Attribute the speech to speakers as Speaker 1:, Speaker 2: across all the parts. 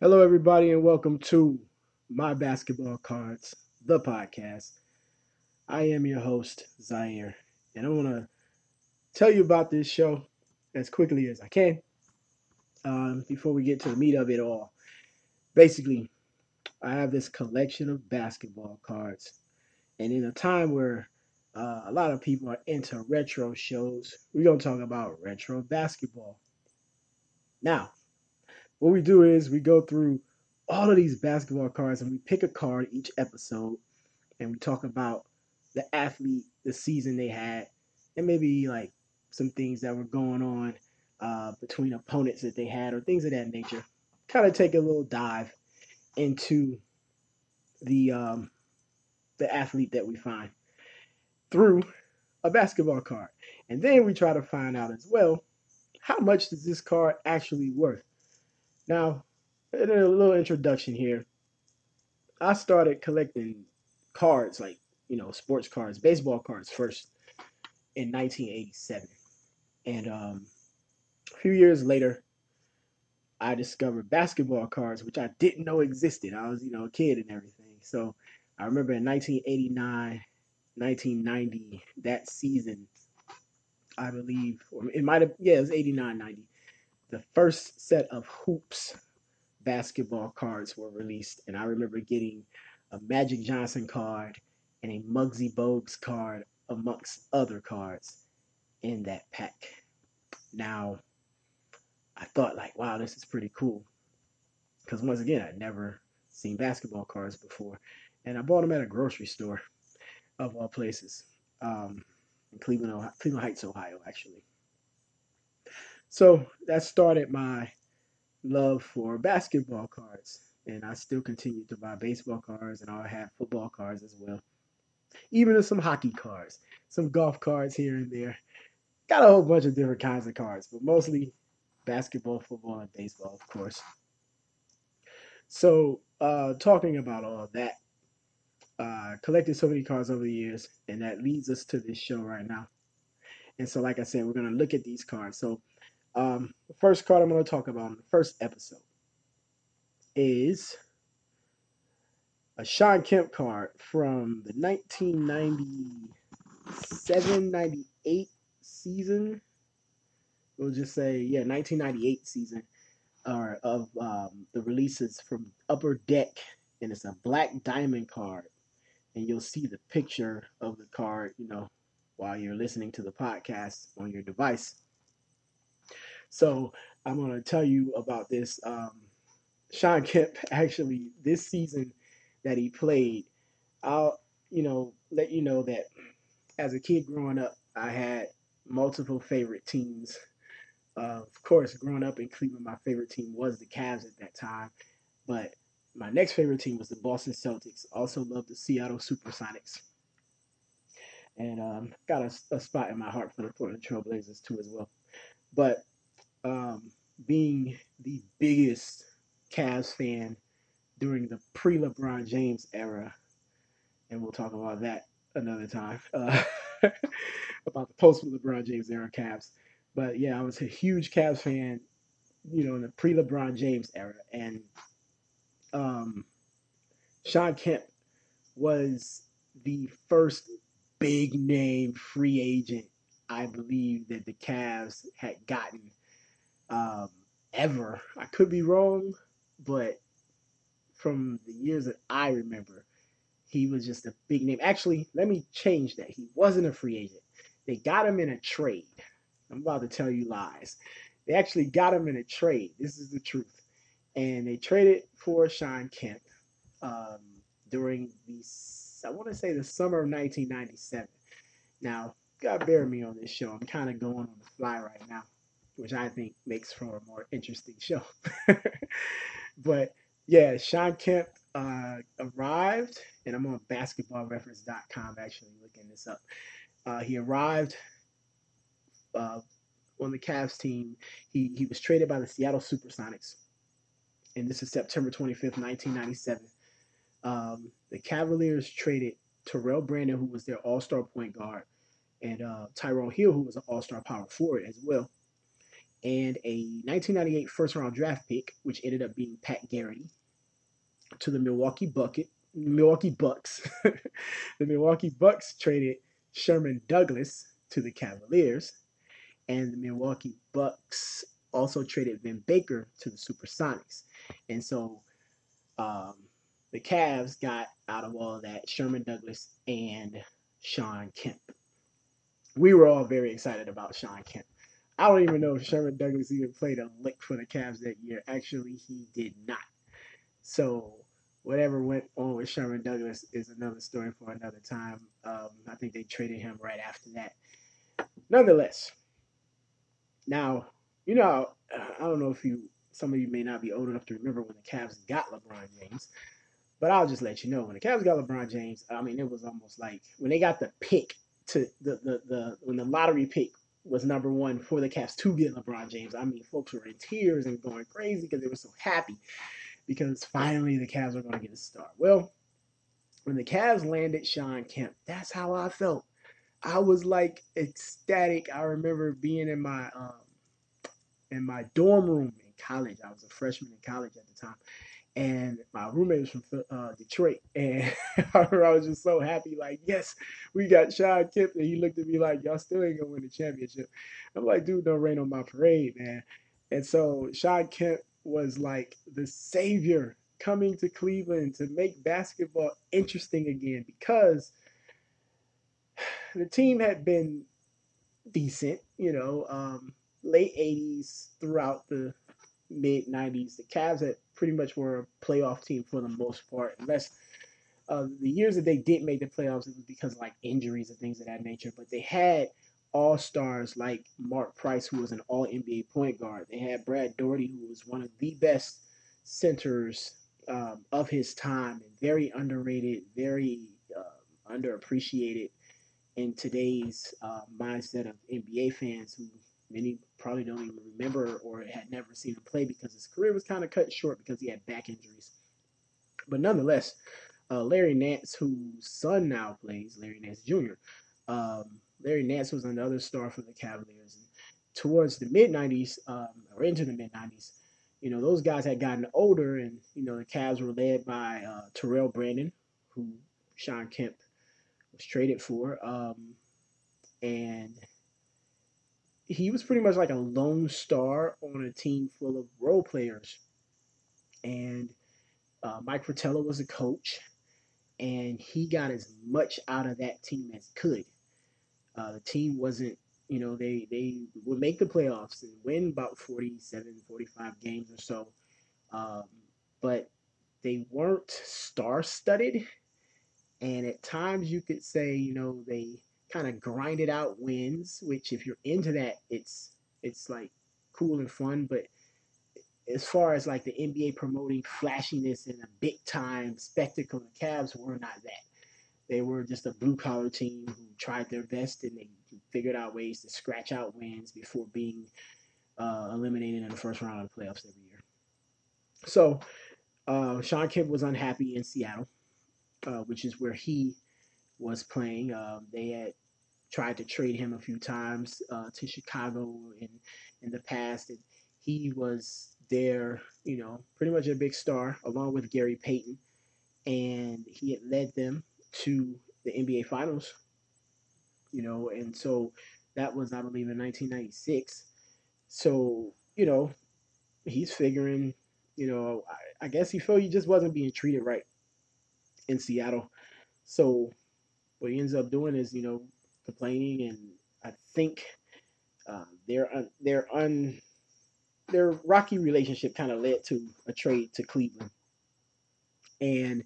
Speaker 1: Hello, everybody, and welcome to My Basketball Cards, the podcast. I am your host, Zaire, and I want to tell you about this show as quickly as I can um, before we get to the meat of it all. Basically, I have this collection of basketball cards, and in a time where uh, a lot of people are into retro shows, we're going to talk about retro basketball. Now, what we do is we go through all of these basketball cards and we pick a card each episode and we talk about the athlete, the season they had, and maybe like some things that were going on uh, between opponents that they had or things of that nature. Kind of take a little dive into the um, the athlete that we find through a basketball card, and then we try to find out as well how much does this card actually worth. Now, a little introduction here. I started collecting cards, like, you know, sports cards, baseball cards first in 1987. And um, a few years later, I discovered basketball cards, which I didn't know existed. I was, you know, a kid and everything. So I remember in 1989, 1990, that season, I believe, or it might have, yeah, it was 89, 90 the first set of hoops basketball cards were released, and I remember getting a Magic Johnson card and a Muggsy Bogues card amongst other cards in that pack. Now, I thought like, wow, this is pretty cool. Because once again, I'd never seen basketball cards before. And I bought them at a grocery store, of all places, um, in Cleveland, Ohio, Cleveland Heights, Ohio, actually. So that started my love for basketball cards. And I still continue to buy baseball cards and I'll have football cards as well. Even some hockey cards, some golf cards here and there. Got a whole bunch of different kinds of cards, but mostly basketball, football, and baseball, of course. So, uh, talking about all that, uh, collected so many cards over the years, and that leads us to this show right now. And so, like I said, we're going to look at these cards. So, um, the first card I'm going to talk about in the first episode is a Shawn Kemp card from the 1997 98 season. We'll just say, yeah, 1998 season or of um, the releases from Upper Deck, and it's a black diamond card. And you'll see the picture of the card, you know, while you're listening to the podcast on your device. So I'm going to tell you about this. Um, Shawn Kemp actually this season that he played, I'll you know let you know that as a kid growing up, I had multiple favorite teams. Uh, of course, growing up in Cleveland, my favorite team was the Cavs at that time, but my next favorite team was the Boston Celtics. Also loved the Seattle SuperSonics, and um, got a, a spot in my heart for the Portland Trailblazers too as well. But um, being the biggest Cavs fan during the pre LeBron James era, and we'll talk about that another time uh, about the post LeBron James era Cavs. But yeah, I was a huge Cavs fan, you know, in the pre LeBron James era, and um, Shawn Kemp was the first big name free agent I believe that the Cavs had gotten um, ever. I could be wrong, but from the years that I remember, he was just a big name. Actually, let me change that. He wasn't a free agent. They got him in a trade. I'm about to tell you lies. They actually got him in a trade. This is the truth. And they traded for Shawn Kemp um, during the, I want to say the summer of 1997. Now, God bear me on this show. I'm kind of going on the fly right now which I think makes for a more interesting show. but yeah, Shawn Kemp uh, arrived, and I'm on basketballreference.com actually looking this up. Uh, he arrived uh, on the Cavs team. He, he was traded by the Seattle Supersonics, and this is September 25th, 1997. Um, the Cavaliers traded Terrell Brandon, who was their all star point guard, and uh, Tyrone Hill, who was an all star power forward as well and a 1998 first round draft pick, which ended up being Pat Garrity, to the Milwaukee Bucket, Milwaukee Bucks. the Milwaukee Bucks traded Sherman Douglas to the Cavaliers, and the Milwaukee Bucks also traded Vin Baker to the Supersonics. And so um, the Cavs got out of all that Sherman Douglas and Shawn Kemp. We were all very excited about Shawn Kemp. I don't even know if Sherman Douglas even played a lick for the Cavs that year. Actually, he did not. So whatever went on with Sherman Douglas is another story for another time. Um, I think they traded him right after that. Nonetheless, now you know I don't know if you some of you may not be old enough to remember when the Cavs got LeBron James, but I'll just let you know when the Cavs got LeBron James. I mean, it was almost like when they got the pick to the the, the when the lottery pick was number one for the Cavs to get LeBron James. I mean, folks were in tears and going crazy because they were so happy because finally the Cavs were going to get a star. Well, when the Cavs landed Shawn Kemp, that's how I felt. I was like ecstatic. I remember being in my um, in my dorm room in college. I was a freshman in college at the time, and my roommate was from uh, Detroit, and I was just so happy. Like, yes, we got Shawn Kemp, and he looked at me like, "Y'all still ain't gonna win the championship." I'm like, "Dude, don't rain on my parade, man." And so Shawn Kemp was like the savior coming to Cleveland to make basketball interesting again because the team had been decent, you know, um, late 80s throughout the mid 90s. The Cavs had pretty much were a playoff team for the most part, unless uh, the years that they did make the playoffs, it was because of like injuries and things of that nature. But they had all stars like Mark Price, who was an all NBA point guard. They had Brad Daugherty, who was one of the best centers um, of his time and very underrated, very uh, underappreciated in today's uh, mindset of NBA fans who many probably don't even remember or had never seen him play because his career was kind of cut short because he had back injuries. But nonetheless, uh, Larry Nance, whose son now plays, Larry Nance Jr., um, Larry Nance was another star for the Cavaliers. And towards the mid 90s, um, or into the mid 90s, you know, those guys had gotten older, and, you know, the Cavs were led by uh, Terrell Brandon, who Shawn Kemp was traded for. Um, and he was pretty much like a lone star on a team full of role players. And uh, Mike Fratello was a coach, and he got as much out of that team as could. Uh, the team wasn't, you know, they they would make the playoffs and win about 47, 45 games or so, um, but they weren't star-studded. And at times, you could say, you know, they kind of grinded out wins. Which, if you're into that, it's it's like cool and fun. But as far as like the NBA promoting flashiness and a big time spectacle, the Cavs were not that. They were just a blue collar team who tried their best and they figured out ways to scratch out wins before being uh, eliminated in the first round of the playoffs every year. So uh, Shawn Kemp was unhappy in Seattle, uh, which is where he was playing. Um, they had tried to trade him a few times uh, to Chicago in in the past, and he was there, you know, pretty much a big star along with Gary Payton, and he had led them to the NBA Finals. You know, and so that was, I believe, in 1996. So, you know, he's figuring, you know, I, I guess he felt he just wasn't being treated right in Seattle. So, what he ends up doing is, you know, complaining, and I think uh, their un, their un their rocky relationship kind of led to a trade to Cleveland, and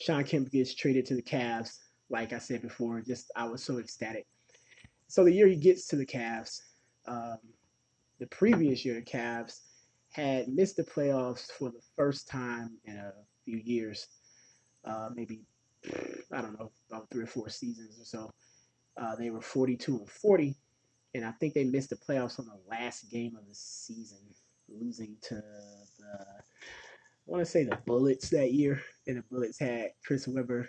Speaker 1: Shawn Kemp gets traded to the Cavs. Like I said before, just I was so ecstatic. So the year he gets to the Cavs, um, the previous year the Cavs had missed the playoffs for the first time in a few years, uh, maybe I don't know about three or four seasons or so. Uh, they were 42 and 40, and I think they missed the playoffs on the last game of the season, losing to the I want to say the Bullets that year, and the Bullets had Chris Webber,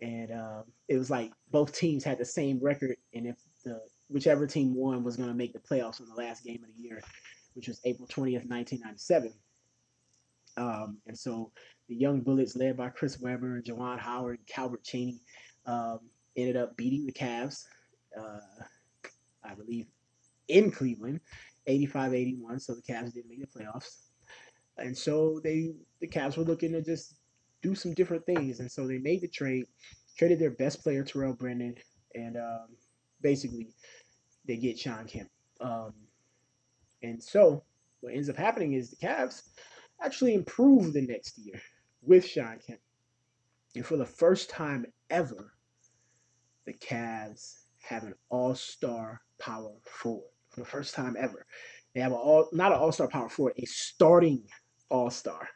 Speaker 1: and um, it was like both teams had the same record, and if the whichever team won was going to make the playoffs on the last game of the year. which was April 20th, 1997. Um, and so the Young Bullets, led by Chris Webber, Juwan Howard, and Calbert Cheaney, um, ended up beating the Cavs, uh, I believe, in Cleveland, 85-81. So the Cavs didn't make the playoffs, and so they the Cavs were looking to just do some different things, and so they made the trade, traded their best player Terrell Brandon, and um, basically they get Shawn Kemp. Um, and so what ends up happening is the Cavs actually improve the next year with Shawn Kemp. And for the first time ever, the Cavs have an all-star power forward. For the first time ever. They have an all not an all-star power forward, a starting all-star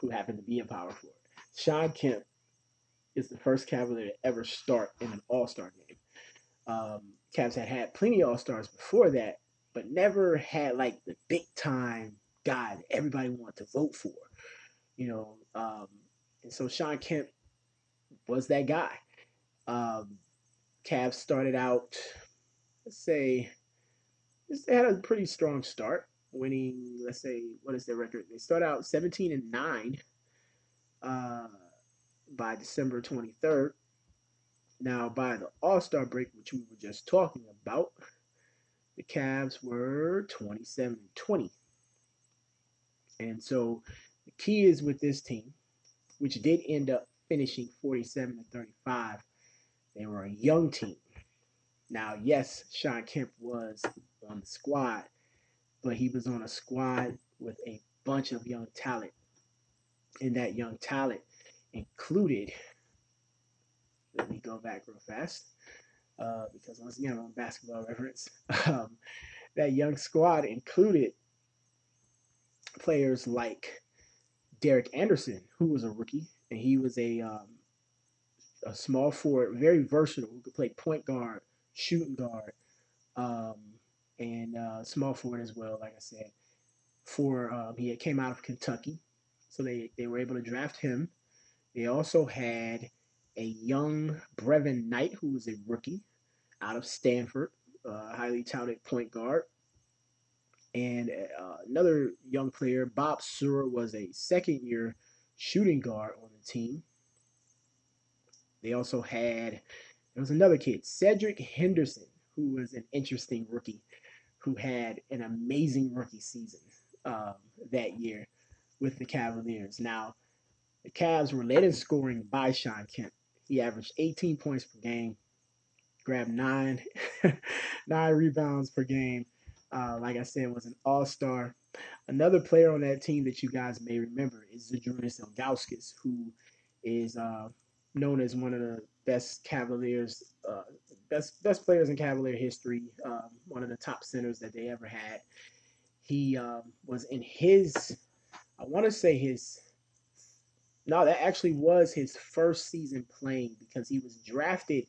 Speaker 1: who happened to be a power forward. Shawn Kemp is the first Cavalier to ever start in an all-star game. Um, Cavs had had plenty of all-stars before that, but never had like the big time guy that everybody wanted to vote for. You know, um, and so Shawn Kemp was that guy. Um, Cavs started out, let's say, they had a pretty strong start, winning. Let's say, what is their record? They start out 17 and nine uh, by December 23rd. Now, by the All Star break, which we were just talking about, the Cavs were 27 and 20. And so the key is with this team, which did end up finishing 47 and 35. They were a young team. Now, yes, Shawn Kemp was on the squad, but he was on a squad with a bunch of young talent. And that young talent included, let me go back real fast, uh, because once again, I'm on basketball reference. Um, that young squad included players like Derek Anderson, who was a rookie, and he was a um, a small forward, very versatile, who could play point guard, shooting guard, um, and uh, small forward as well. Like I said, for um, he came out of Kentucky, so they they were able to draft him. They also had a young Brevin Knight, who was a rookie out of Stanford, uh, highly touted point guard. And uh, another young player, Bob Sura, was a second year shooting guard on the team. They also had, there was another kid, Cedric Henderson, who was an interesting rookie, who had an amazing rookie season um, that year with the Cavaliers. Now, the Cavs were led in scoring by Shawn Kemp. He averaged 18 points per game, grabbed nine, nine rebounds per game, uh, like I said, was an all star. Another player on that team that you guys may remember is Zydrunas Ilgauskas, who is uh, known as one of the best Cavaliers, uh, best best players in Cavalier history, um, one of the top centers that they ever had. He um, was in his, I want to say his, no, that actually was his first season playing because he was drafted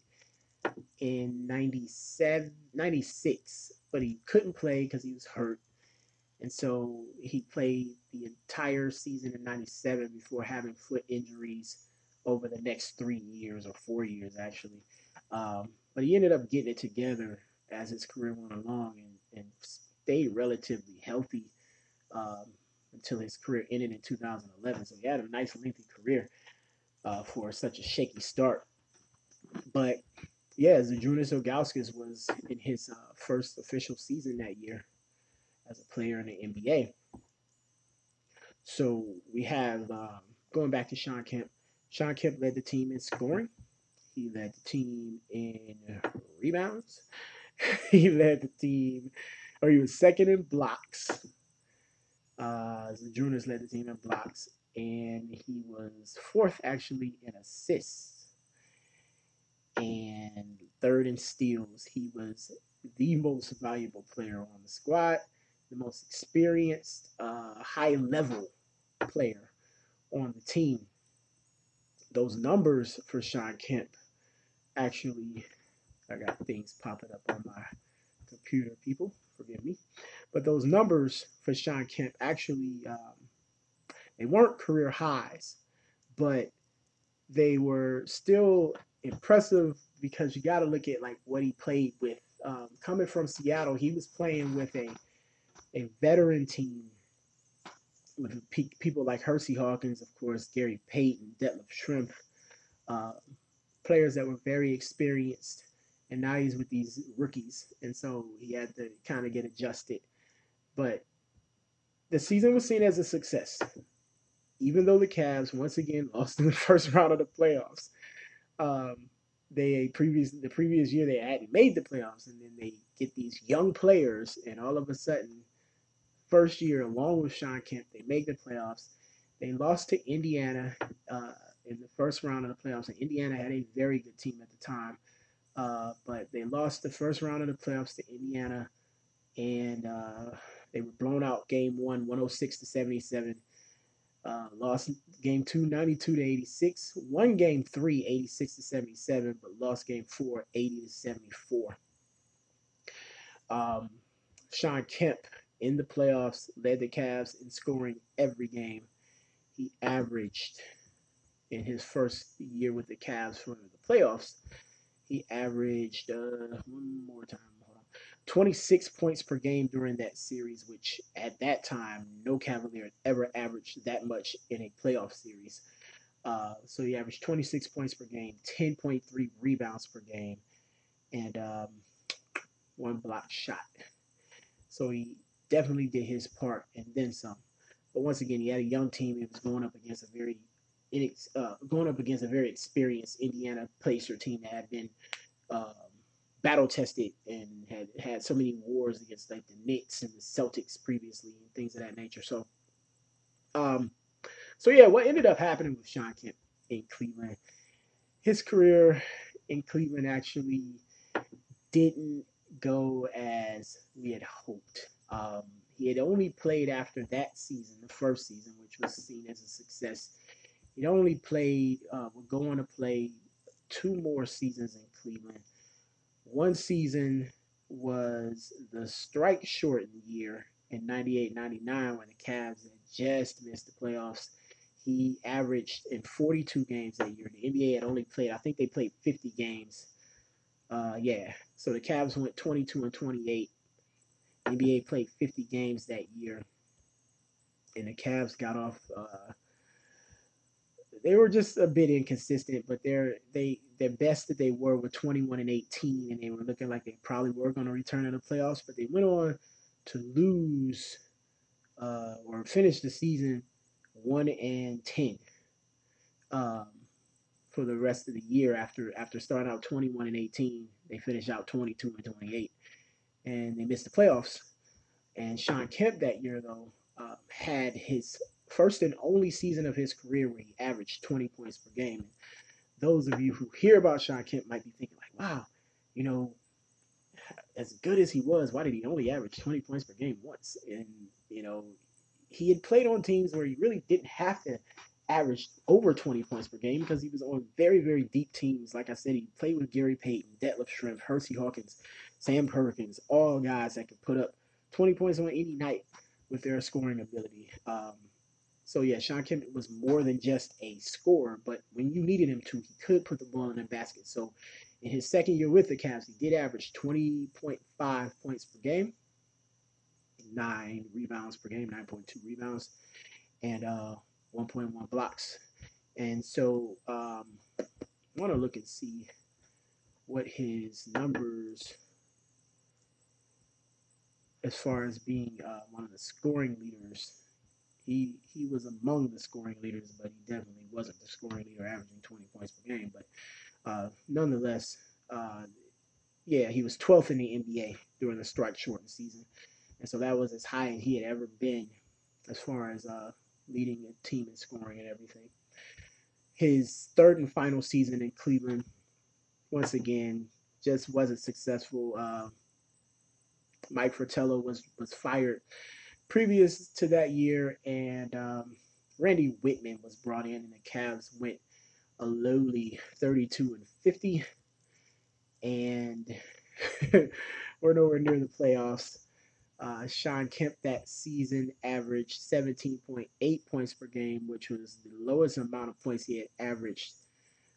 Speaker 1: in 97, 96 but he couldn't play because he was hurt. And so he played the entire season in 97 before having foot injuries over the next three years or four years, actually. Um, but he ended up getting it together as his career went along and, and stayed relatively healthy um, until his career ended in 2011. So he had a nice, lengthy career uh, for such a shaky start. But yeah, Zydrunas Ilgauskas was in his uh, first official season that year as a player in the NBA. So we have um, going back to Shawn Kemp. Shawn Kemp led the team in scoring. He led the team in rebounds. he led the team, or he was second in blocks. Uh, led the team in blocks, and he was fourth actually in assists and third in steals. He was the most valuable player on the squad, the most experienced, uh, high level player on the team. Those numbers for Shawn Kemp actually, I got things popping up on my computer, people, forgive me. But those numbers for Shawn Kemp actually, um, they weren't career highs, but they were still impressive because you got to look at like what he played with. Um, coming from Seattle, he was playing with a a veteran team people like Hersey Hawkins, of course, Gary Payton, Detlef Schrempf, uh, players that were very experienced, and now he's with these rookies, and so he had to kind of get adjusted. But the season was seen as a success, even though the Cavs once again lost in the first round of the playoffs. Um, they previous the previous year they had made the playoffs, and then they get these young players, and all of a sudden, first year along with Shawn Kemp, they make the playoffs. They lost to Indiana uh, in the first round of the playoffs, and Indiana had a very good team at the time, uh, but they lost the first round of the playoffs to Indiana, and uh, they were blown out game one, 106 to 77. Uh, lost game two, 92 to 86. Won game three, 86 to 77, but lost game four, 80 to 74. Um, Shawn Kemp in the playoffs led the Cavs in scoring every game. He averaged in his first year with the Cavs for the playoffs. He averaged uh, one more time. 26 points per game during that series, which at that time, no Cavalier ever averaged that much in a playoff series. Uh, so he averaged 26 points per game, 10.3 rebounds per game, and um, one block shot. So he definitely did his part and then some. But once again, he had a young team. He was going up against a very uh, going up against a very experienced Indiana Pacer team that had been um, battle tested and had had so many wars against like the Knicks and the Celtics previously and things of that nature. So, um, so yeah, what ended up happening with Shawn Kemp in Cleveland? His career in Cleveland actually didn't go as we had hoped. Um, he had only played after that season, the first season, which was seen as a success. He'd only played, uh, would go on to play two more seasons in Cleveland one season was the strike shortened year in 98 99 when the Cavs had just missed the playoffs. He averaged in 42 games that year. The NBA had only played, I think they played 50 games. Uh, yeah, so the Cavs went 22 and 28. NBA played 50 games that year, and the Cavs got off. Uh, they were just a bit inconsistent, but they're they their best that they were were 21 and 18, and they were looking like they probably were going to return to the playoffs, but they went on to lose uh, or finish the season one and 10 um, for the rest of the year. After after starting out 21 and 18, they finished out 22 and 28, and they missed the playoffs. And Shawn Kemp that year though uh, had his first and only season of his career where he averaged 20 points per game. And those of you who hear about Shawn Kemp might be thinking like, wow, you know, as good as he was, why did he only average 20 points per game once? And, you know, he had played on teams where he really didn't have to average over 20 points per game because he was on very, very deep teams. Like I said, he played with Gary Payton, Detlef Schrempf, Hersey Hawkins, Sam Perkins, all guys that could put up 20 points on any night with their scoring ability. Um, so yeah, Shawn Kemp was more than just a scorer, but when you needed him to, he could put the ball in the basket. So in his second year with the Cavs, he did average 20.5 points per game, nine rebounds per game, 9.2 rebounds, and uh, 1.1 blocks. And so um, I want to look and see what his numbers as far as being uh, one of the scoring leaders he he was among the scoring leaders, but he definitely wasn't the scoring leader, averaging 20 points per game. But uh, nonetheless, uh, yeah, he was 12th in the NBA during the strike shortened season, and so that was as high as he had ever been as far as uh, leading a team in scoring and everything. His third and final season in Cleveland, once again, just wasn't successful. Uh, Mike Fratello was was fired previous to that year, and um, Randy Wittman was brought in, and the Cavs went a lowly 32 and 50, and we're nowhere near the playoffs. Uh, Shawn Kemp that season averaged 17.8 points per game, which was the lowest amount of points he had averaged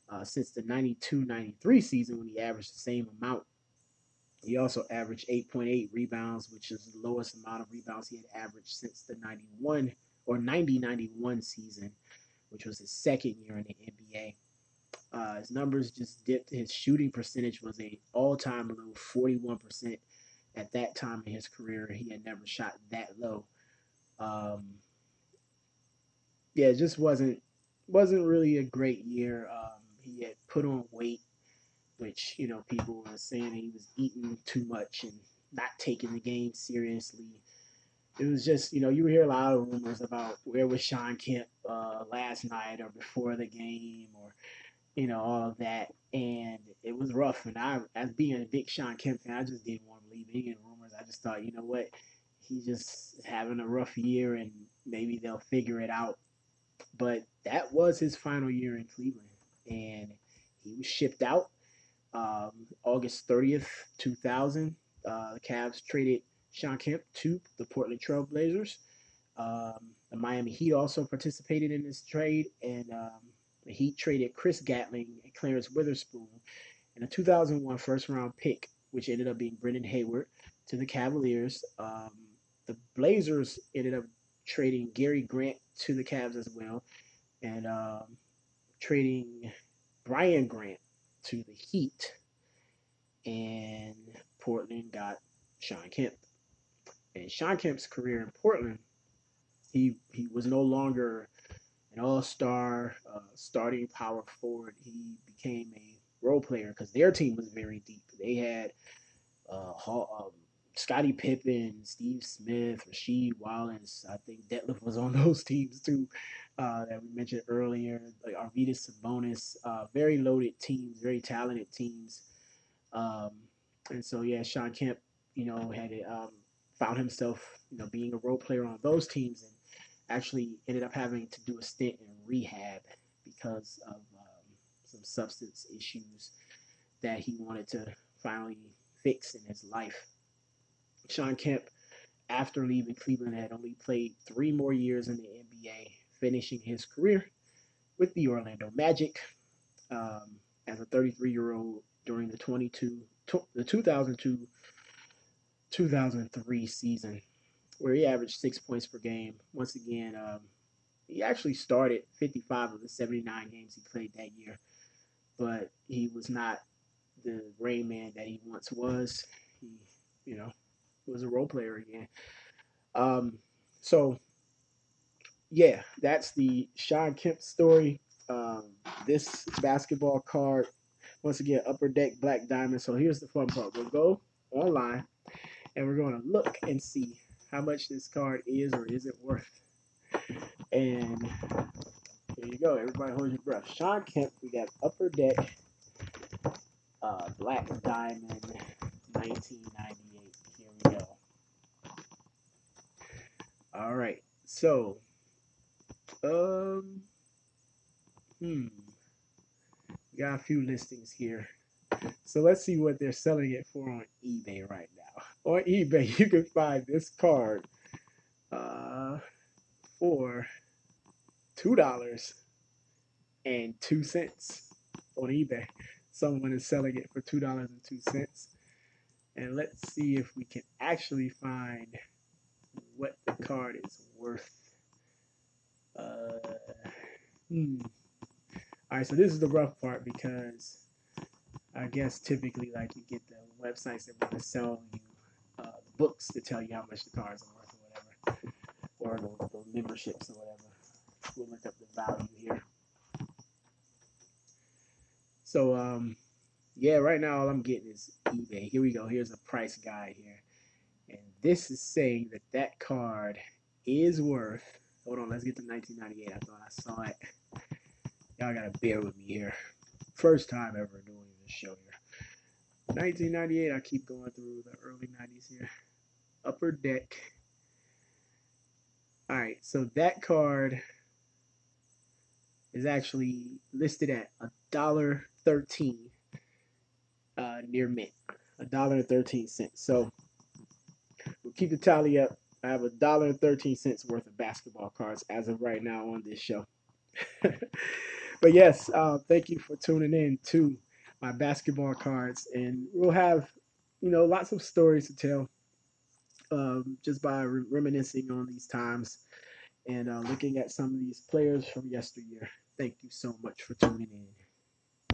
Speaker 1: uh, since the 92 93 season when he averaged the same amount. He also averaged 8.8 rebounds, which is the lowest amount of rebounds he had averaged since the 91 or 90 91 season, which was his second year in the NBA. Uh, his numbers just dipped. His shooting percentage was a all-time low, 41% at that time in his career. He had never shot that low. Um, yeah, it just wasn't wasn't really a great year. Um, he had put on weight, which you know people were saying he was eating too much and not taking the game seriously. It was just you know you hear a lot of rumors about where was Shawn Kemp uh, last night or before the game or you know all that, and it was rough. And I, as being a big Shawn Kemp fan, I just didn't want to believe any rumors. I just thought you know what, he's just having a rough year and maybe they'll figure it out but that was his final year in Cleveland, and he was shipped out um, August 30th, 2000. Uh, the Cavs traded Shawn Kemp to the Portland Trailblazers. Um, the Miami Heat also participated in this trade, and um, the Heat traded Chris Gatling and Clarence Weatherspoon and a 2001 first round pick, which ended up being Brendan Haywood, to the Cavaliers. Um, the Blazers ended up trading Gary Grant to the Cavs as well, and um, trading Brian Grant to the Heat, and Portland got Shawn Kemp. And Shawn Kemp's career in Portland, he he was no longer an all-star uh, starting power forward. He became a role player because their team was very deep. They had uh, um, Scottie Pippen, Steve Smith, Rasheed Wallace. I think Detlef was on those teams too uh, that we mentioned earlier. Like Arvydas Sabonis, uh, very loaded teams, very talented teams. Um, and so yeah, Shawn Kemp, you know, had um, found himself, you know, being a role player on those teams, and actually ended up having to do a stint in rehab because of um, some substance issues that he wanted to finally fix in his life. Shawn Kemp, after leaving Cleveland, had only played three more years in the NBA, finishing his career with the Orlando Magic um, as a 33 year old during the 22 the 2002 2003 season, where he averaged six points per game. Once again, um, he actually started 55 of the 79 games he played that year, but he was not the Rain Man that he once was. He, you know, was a role player again. Um, so yeah, that's the Shawn Kemp story. Um, this basketball card, once again, Upper Deck Black Diamond. So here's the fun part. We'll go online and we're going to look and see how much this card is or isn't worth. And there you go. Everybody hold your breath. Shawn Kemp, we got Upper Deck uh, Black Diamond 1998. Here we go. All right. So, um, hmm, got a few listings here. So let's see what they're selling it for on eBay right now. On eBay, you can find this card uh, for two dollars and two cents on eBay. Someone is selling it for two dollars and two cents. And let's see if we can actually find what the card is worth. Uh, hmm. All right, so this is the rough part because I guess typically, like you get the websites that want to sell you books to tell you how much the cards are worth or whatever, or the, the memberships or whatever. We'll look up the value here. So, um, yeah, right now all I'm getting is eBay. Here we go. Here's a price guide here. And this is saying that that card is worth. Hold on, let's get to 1998. I thought I saw it. Y'all gotta bear with me here. First time ever doing this show here. 1998. I keep going through the early 90s here. Upper Deck. All right, so that card is actually listed at a dollar thirteen uh, near mint. A dollar and thirteen cents. So We'll keep the tally up. I have a dollar and thirteen cents worth of basketball cards as of right now on this show. but yes, uh, thank you for tuning in to my basketball cards, and we'll have you know, lots of stories to tell um, just by re- reminiscing on these times and uh, looking at some of these players from yesteryear. Thank you so much for tuning in.